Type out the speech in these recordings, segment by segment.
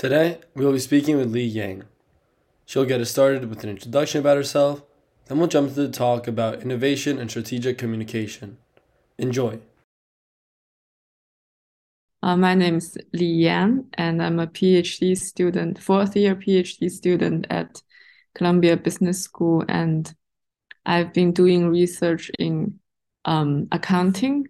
Today, we will be speaking with Li Yang. She'll get us started with an introduction about herself, then we'll jump into the talk about innovation and strategic communication. Enjoy. Uh, my name is Li Yang, and I'm a PhD student, fourth year PhD student at Columbia Business School. And I've been doing research in um, accounting.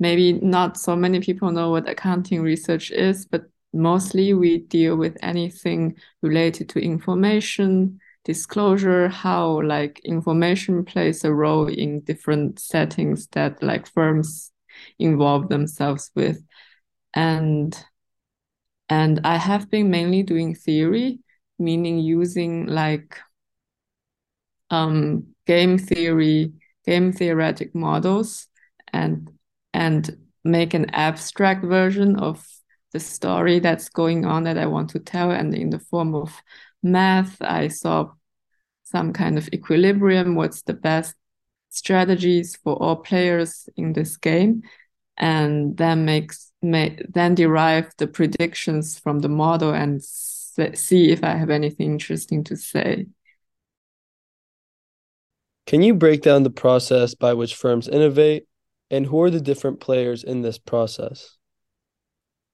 Maybe not so many people know what accounting research is, but mostly we deal with anything related to information disclosure how like information plays a role in different settings that like firms involve themselves with. And and i have been mainly doing theory meaning using like um game theory game theoretic models and and make an abstract version of the story that's going on that I want to tell. And in the form of math, I saw some kind of equilibrium. What's the best strategies for all players in this game? And then makes may, then derive the predictions from the model and see if I have anything interesting to say. Can you break down the process by which firms innovate and who are the different players in this process?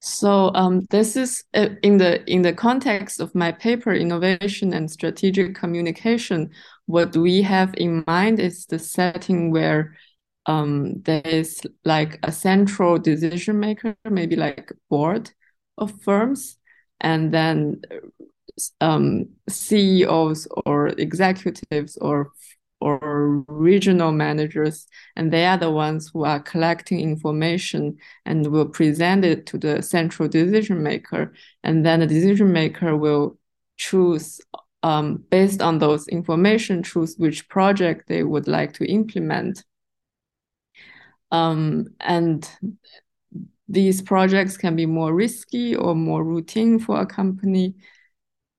So um, this is uh, in the in the context of my paper, innovation and strategic communication. What we have in mind is the setting where um, there is like a central decision maker, maybe like board of firms, and then um, CEOs or executives or or regional managers, and they are the ones who are collecting information and will present it to the central decision maker. And then the decision maker will choose, um, based on those information, choose which project they would like to implement. Um, and these projects can be more risky or more routine for a company.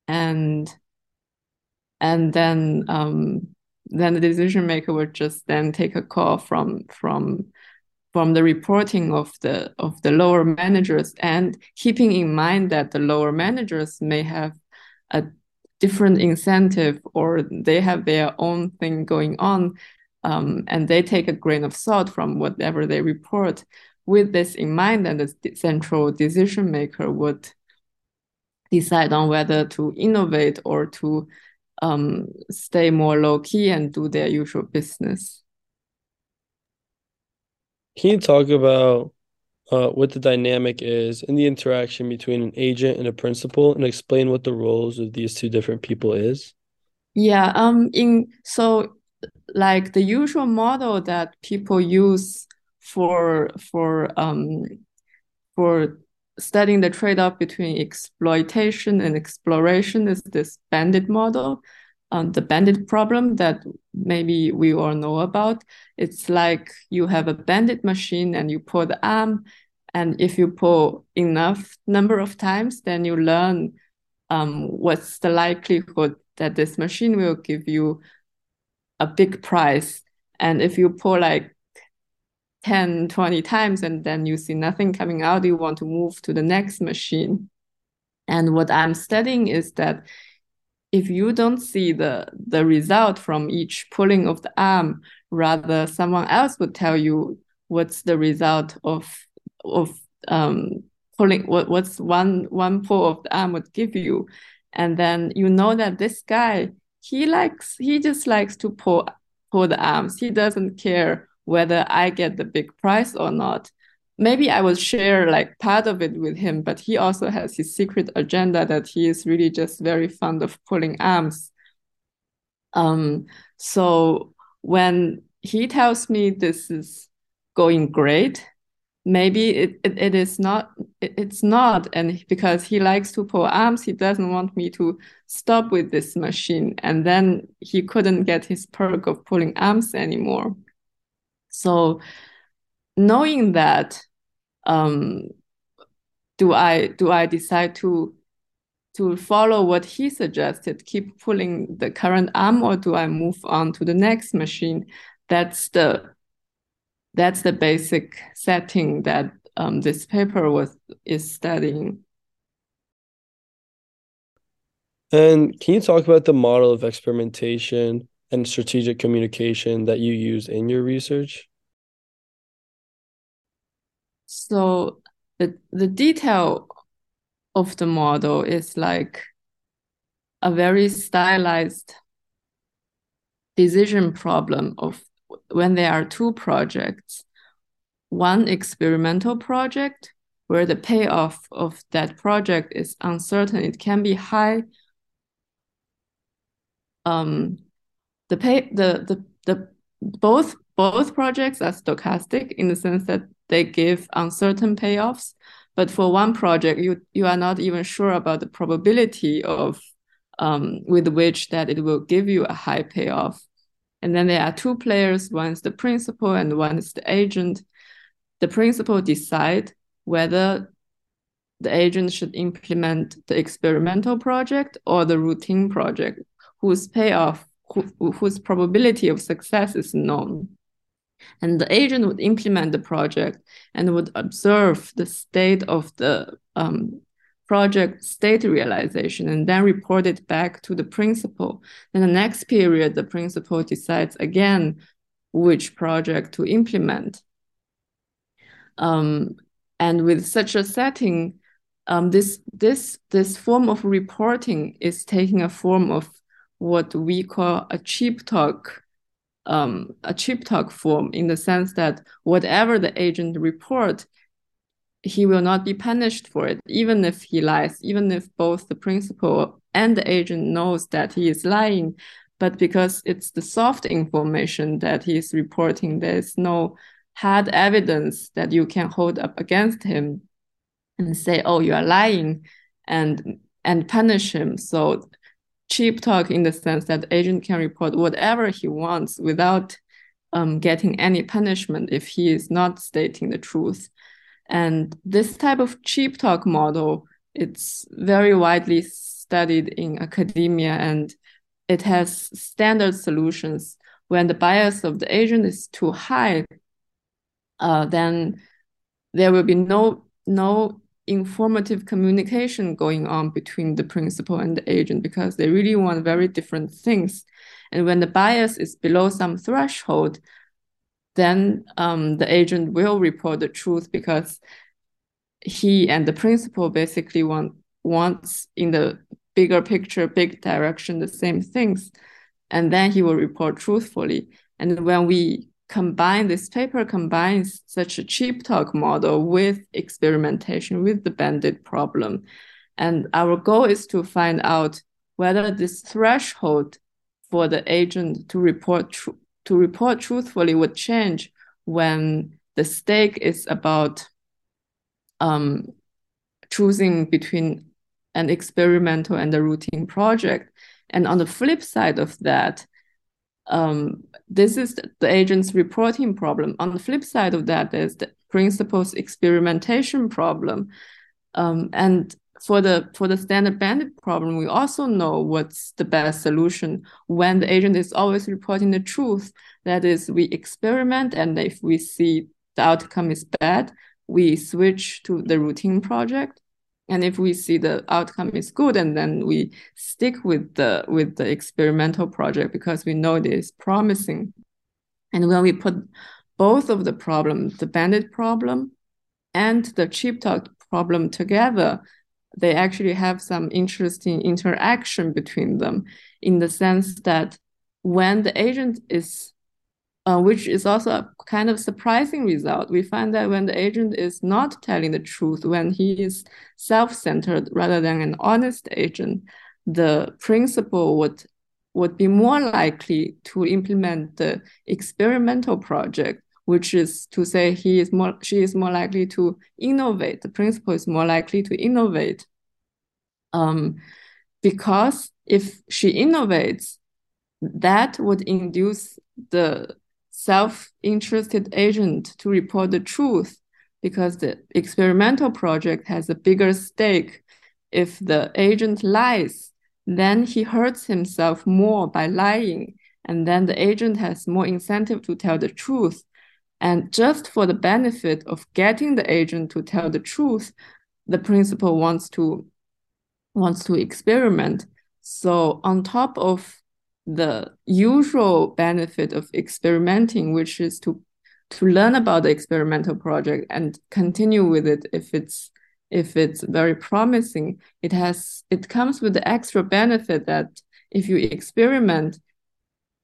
And and then um, then the decision maker would just then take a call from from from the reporting of the of the lower managers and keeping in mind that the lower managers may have a different incentive or they have their own thing going on um, and they take a grain of salt from whatever they report. With this in mind then the central decision maker would decide on whether to innovate or to um, stay more low key and do their usual business. Can you talk about uh, what the dynamic is in the interaction between an agent and a principal and explain what the roles of these two different people is? Yeah, um in so like the usual model that people use for for um for studying the trade-off between exploitation and exploration is this bandit model. Um, the bandit problem that maybe we all know about. It's like you have a bandit machine and you pull the arm, and if you pull enough number of times, then you learn um, what's the likelihood that this machine will give you a big price. And if you pull like 10, 20 times and then you see nothing coming out, you want to move to the next machine. And what I'm studying is that if you don't see the, the result from each pulling of the arm, rather someone else would tell you what's the result of of um, pulling what, what's one one pull of the arm would give you. And then you know that this guy, he likes he just likes to pull pull the arms. He doesn't care whether I get the big prize or not. Maybe I will share like part of it with him, but he also has his secret agenda that he is really just very fond of pulling arms. Um, so when he tells me this is going great, maybe it, it, it is not it, it's not and because he likes to pull arms he doesn't want me to stop with this machine and then he couldn't get his perk of pulling arms anymore so knowing that, um, do I do I decide to to follow what he suggested, keep pulling the current arm, or do I move on to the next machine? That's the that's the basic setting that um, this paper was is studying. And can you talk about the model of experimentation and strategic communication that you use in your research? So the the detail of the model is like a very stylized decision problem of when there are two projects one experimental project where the payoff of that project is uncertain it can be high um the pay the the the both both projects are stochastic in the sense that they give uncertain payoffs. But for one project you you are not even sure about the probability of um, with which that it will give you a high payoff. And then there are two players. One is the principal and one is the agent. The principal decide whether the agent should implement the experimental project or the routine project whose payoff who, whose probability of success is known and the agent would implement the project and would observe the state of the um, project state realization and then report it back to the principal. In the next period, the principal decides again which project to implement. Um, and with such a setting, um, this this this form of reporting is taking a form of what we call a cheap talk um, a cheap talk form in the sense that whatever the agent report, he will not be punished for it, even if he lies, even if both the principal and the agent knows that he is lying. But because it's the soft information that he is reporting, there's no hard evidence that you can hold up against him and say, "Oh, you are lying," and and punish him. So cheap talk in the sense that agent can report whatever he wants without um, getting any punishment if he is not stating the truth. And this type of cheap talk model, it's very widely studied in academia and it has standard solutions. When the bias of the agent is too high, uh, then there will be no no informative communication going on between the principal and the agent because they really want very different things. And when the bias is below some threshold, then um, the agent will report the truth because he and the principal basically want wants in the bigger picture, big direction, the same things. And then he will report truthfully. And when we combine this paper combines such a cheap talk model with experimentation with the bandit problem. And our goal is to find out whether this threshold for the agent to report tr- to report truthfully would change when the stake is about um, choosing between an experimental and a routine project. And on the flip side of that um, this is the agent's reporting problem. On the flip side of that is the principal's experimentation problem. Um, and for the for the standard bandit problem, we also know what's the best solution when the agent is always reporting the truth. That is, we experiment, and if we see the outcome is bad, we switch to the routine project and if we see the outcome is good and then we stick with the with the experimental project because we know it is promising. And when we put both of the problems the bandit problem and the cheap talk problem together they actually have some interesting interaction between them in the sense that when the agent is uh, which is also a kind of surprising result. We find that when the agent is not telling the truth, when he is self-centered rather than an honest agent, the principal would would be more likely to implement the experimental project, which is to say he is more she is more likely to innovate. The principal is more likely to innovate. Um, because if she innovates, that would induce the self-interested agent to report the truth because the experimental project has a bigger stake. If the agent lies, then he hurts himself more by lying, and then the agent has more incentive to tell the truth. And just for the benefit of getting the agent to tell the truth, the principal wants to wants to experiment. So on top of the usual benefit of experimenting, which is to to learn about the experimental project and continue with it if it's if it's very promising, it has it comes with the extra benefit that if you experiment,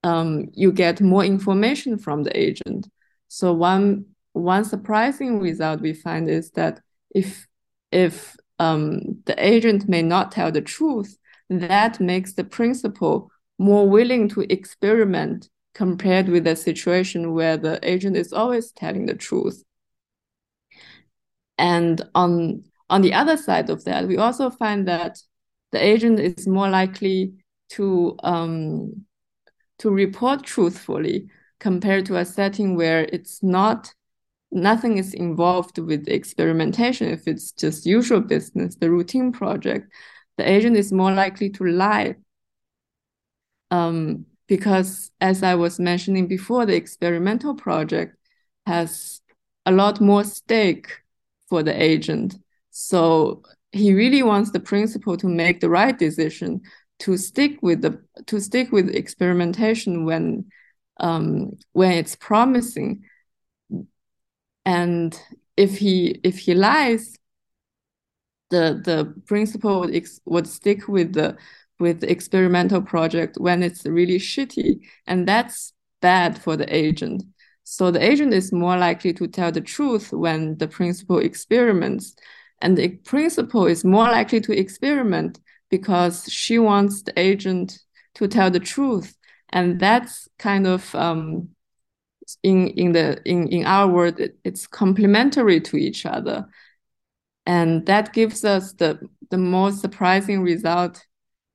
um, you get more information from the agent. So one one surprising result we find is that if if um, the agent may not tell the truth, that makes the principal more willing to experiment compared with a situation where the agent is always telling the truth. And on on the other side of that, we also find that the agent is more likely to um, to report truthfully compared to a setting where it's not nothing is involved with experimentation if it's just usual business the routine project the agent is more likely to lie um, because as i was mentioning before the experimental project has a lot more stake for the agent. So he really wants the principal to make the right decision to stick with the to stick with experimentation when um, when it's promising. And if he if he lies the the principal would, would stick with the with experimental project when it's really shitty and that's bad for the agent. So the agent is more likely to tell the truth when the principal experiments and the principal is more likely to experiment because she wants the agent to tell the truth and that's kind of um, in in the in in our world it, it's complementary to each other. And that gives us the the most surprising result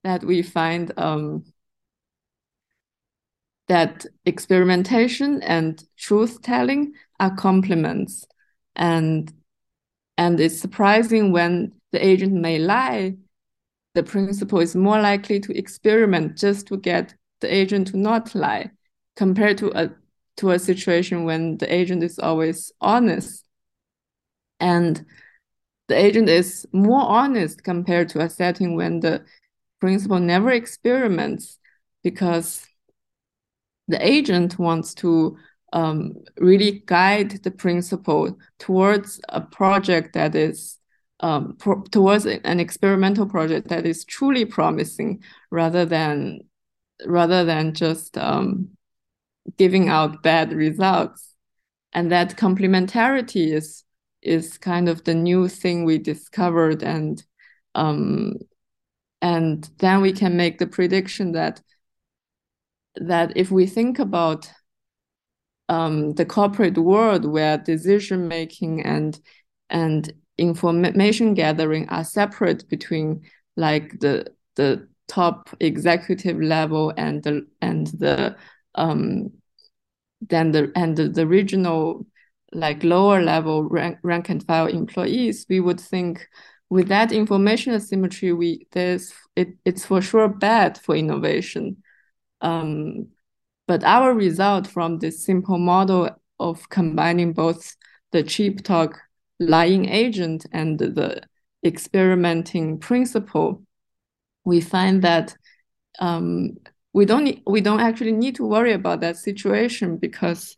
that we find um, that experimentation and truth telling are complements. And and it's surprising when the agent may lie. The principal is more likely to experiment just to get the agent to not lie compared to a to a situation when the agent is always honest. And the agent is more honest compared to a setting when the principal never experiments because the agent wants to um, really guide the principal towards a project that is um, towards an experimental project that is truly promising rather than rather than just um, giving out bad results. And that complementarity is is kind of the new thing we discovered and um, and then we can make the prediction that that if we think about um, the corporate world where decision making and and information gathering are separate between like the the top executive level and the and the um then the and the, the regional like lower level rank, rank and file employees we would think with that information asymmetry we there's it, it's for sure bad for innovation. Um, but our result from this simple model of combining both the cheap talk lying agent and the experimenting principal, we find that um, we don't we don't actually need to worry about that situation because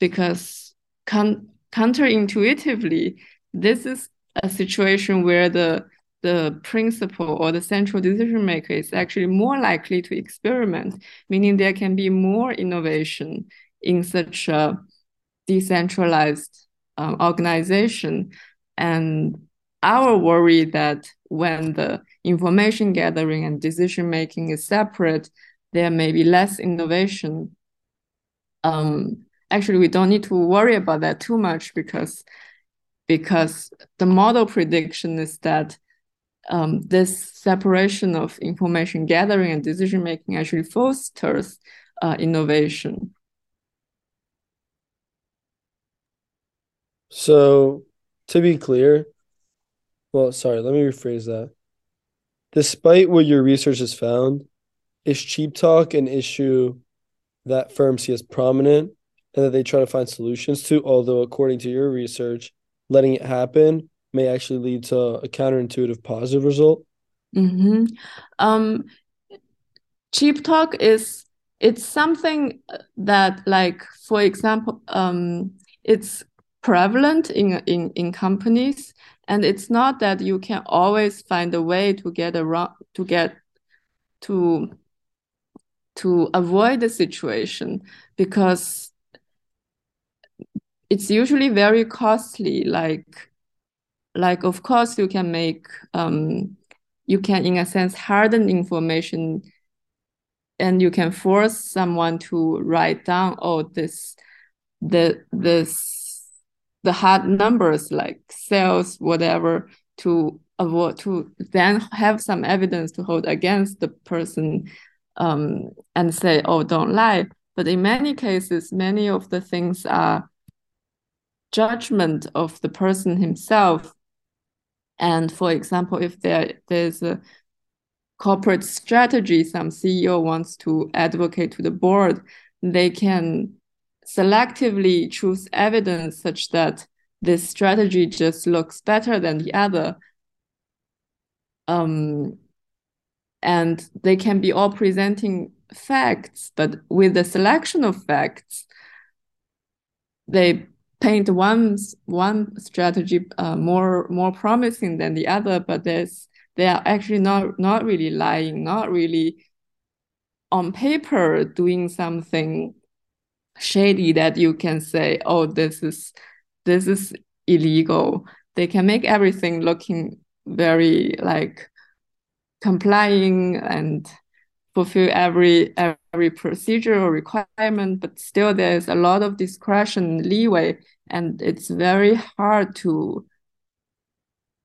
because con- counterintuitively this is a situation where the the principal or the central decision maker is actually more likely to experiment, meaning there can be more innovation in such a decentralized um, organization. And our worry that when the information gathering and decision making is separate, there may be less innovation. Um, actually, we don't need to worry about that too much because because the model prediction is that um, this separation of information gathering and decision making actually fosters uh, innovation. So, to be clear, well, sorry, let me rephrase that. Despite what your research has found, is cheap talk an issue that firms see as prominent and that they try to find solutions to? Although, according to your research, letting it happen may actually lead to a counterintuitive positive result? Mm-hmm. Um, cheap talk is it's something that like for example um it's prevalent in in in companies and it's not that you can always find a way to get around to get to to avoid the situation because it's usually very costly like like of course you can make um you can in a sense harden information and you can force someone to write down oh this the this the hard numbers like sales whatever to avoid to then have some evidence to hold against the person um, and say oh don't lie. But in many cases many of the things are judgment of the person himself. And for example if there there's a corporate strategy some ceo wants to advocate to the board they can selectively choose evidence such that this strategy just looks better than the other. Um, and they can be all presenting facts but with the selection of facts they paint one one strategy uh, more more promising than the other but there's they are actually not not really lying not really on paper doing something shady that you can say oh this is this is illegal. They can make everything looking very like complying and fulfill every every procedural requirement but still there's a lot of discretion leeway and it's very hard to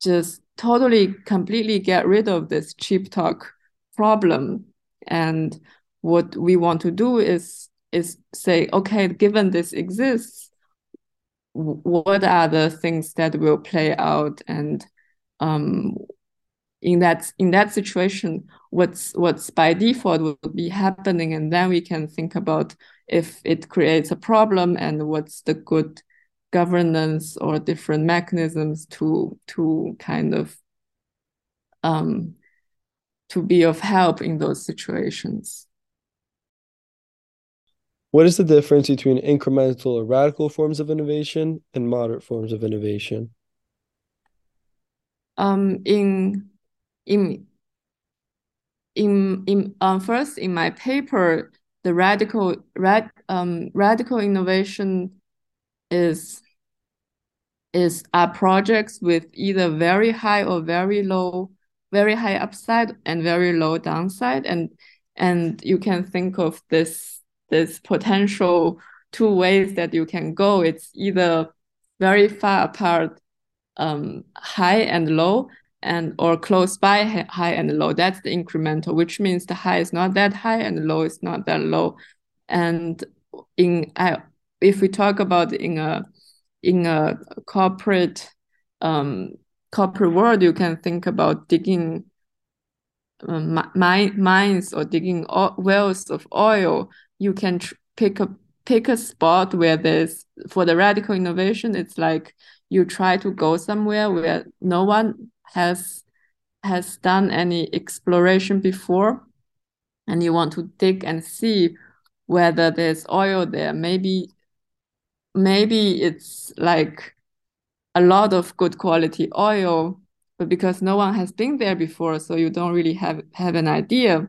just totally completely get rid of this cheap talk problem. And what we want to do is is say okay given this exists what are the things that will play out? And um, in that in that situation what's what's by default would be happening and then we can think about if it creates a problem and what's the good governance or different mechanisms to to kind of um to be of help in those situations. What is the difference between incremental or radical forms of innovation and moderate forms of innovation? Um in in in in um, first in my paper the radical rad um radical innovation is is are projects with either very high or very low very high upside and very low downside. And and you can think of this this potential two ways that you can go. It's either very far apart um high and low and or close by high and low. That's the incremental which means the high is not that high and the low is not that low. And in I, if we talk about in a in a corporate um corporate world you can think about digging um, mine, mines or digging wells of oil. You can pick a pick a spot where there's for the radical innovation it's like you try to go somewhere where no one has has done any exploration before and you want to dig and see whether there's oil there maybe maybe it's like a lot of good quality oil but because no one has been there before so you don't really have have an idea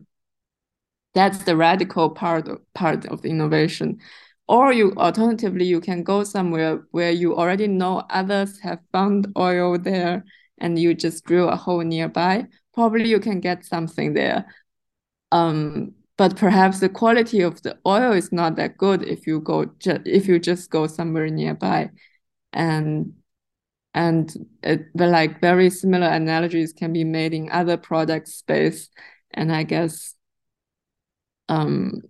that's the radical part of, part of innovation. Or you alternatively you can go somewhere where you already know others have found oil there and you just drill a hole nearby, probably you can get something there. Um, but perhaps the quality of the oil is not that good if you go if you just go somewhere nearby, and and it, like very similar analogies can be made in other product space, and I guess um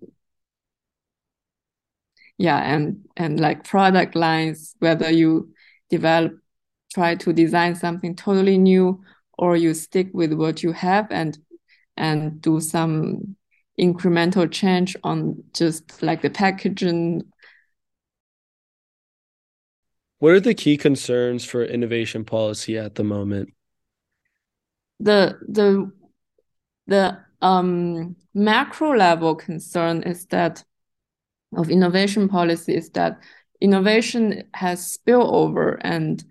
yeah and and like product lines whether you develop try to design something totally new or you stick with what you have and and do some incremental change on just like the packaging. What are the key concerns for innovation policy at the moment? The the the um, macro level concern is that of innovation policy is that innovation has spillover and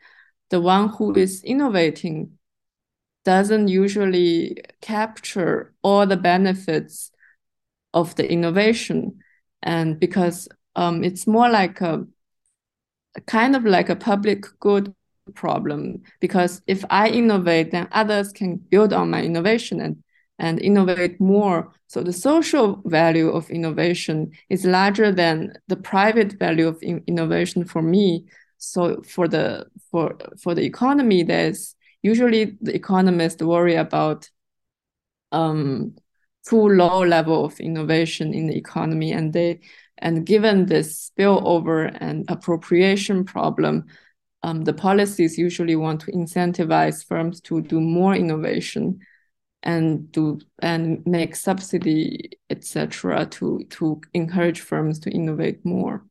the one who is innovating doesn't usually capture all the benefits of the innovation. And because um, it's more like a, kind of like a public good problem. Because if i innovate then others can build on my innovation and and innovate more. So the social value of innovation is larger than the private value of in innovation for me so for the for for the economy there's usually the economists worry about um too low level of innovation in the economy. And they and given this spillover and appropriation problem um, the policies usually want to incentivize firms to do more innovation and do and make subsidy etc to to encourage firms to innovate more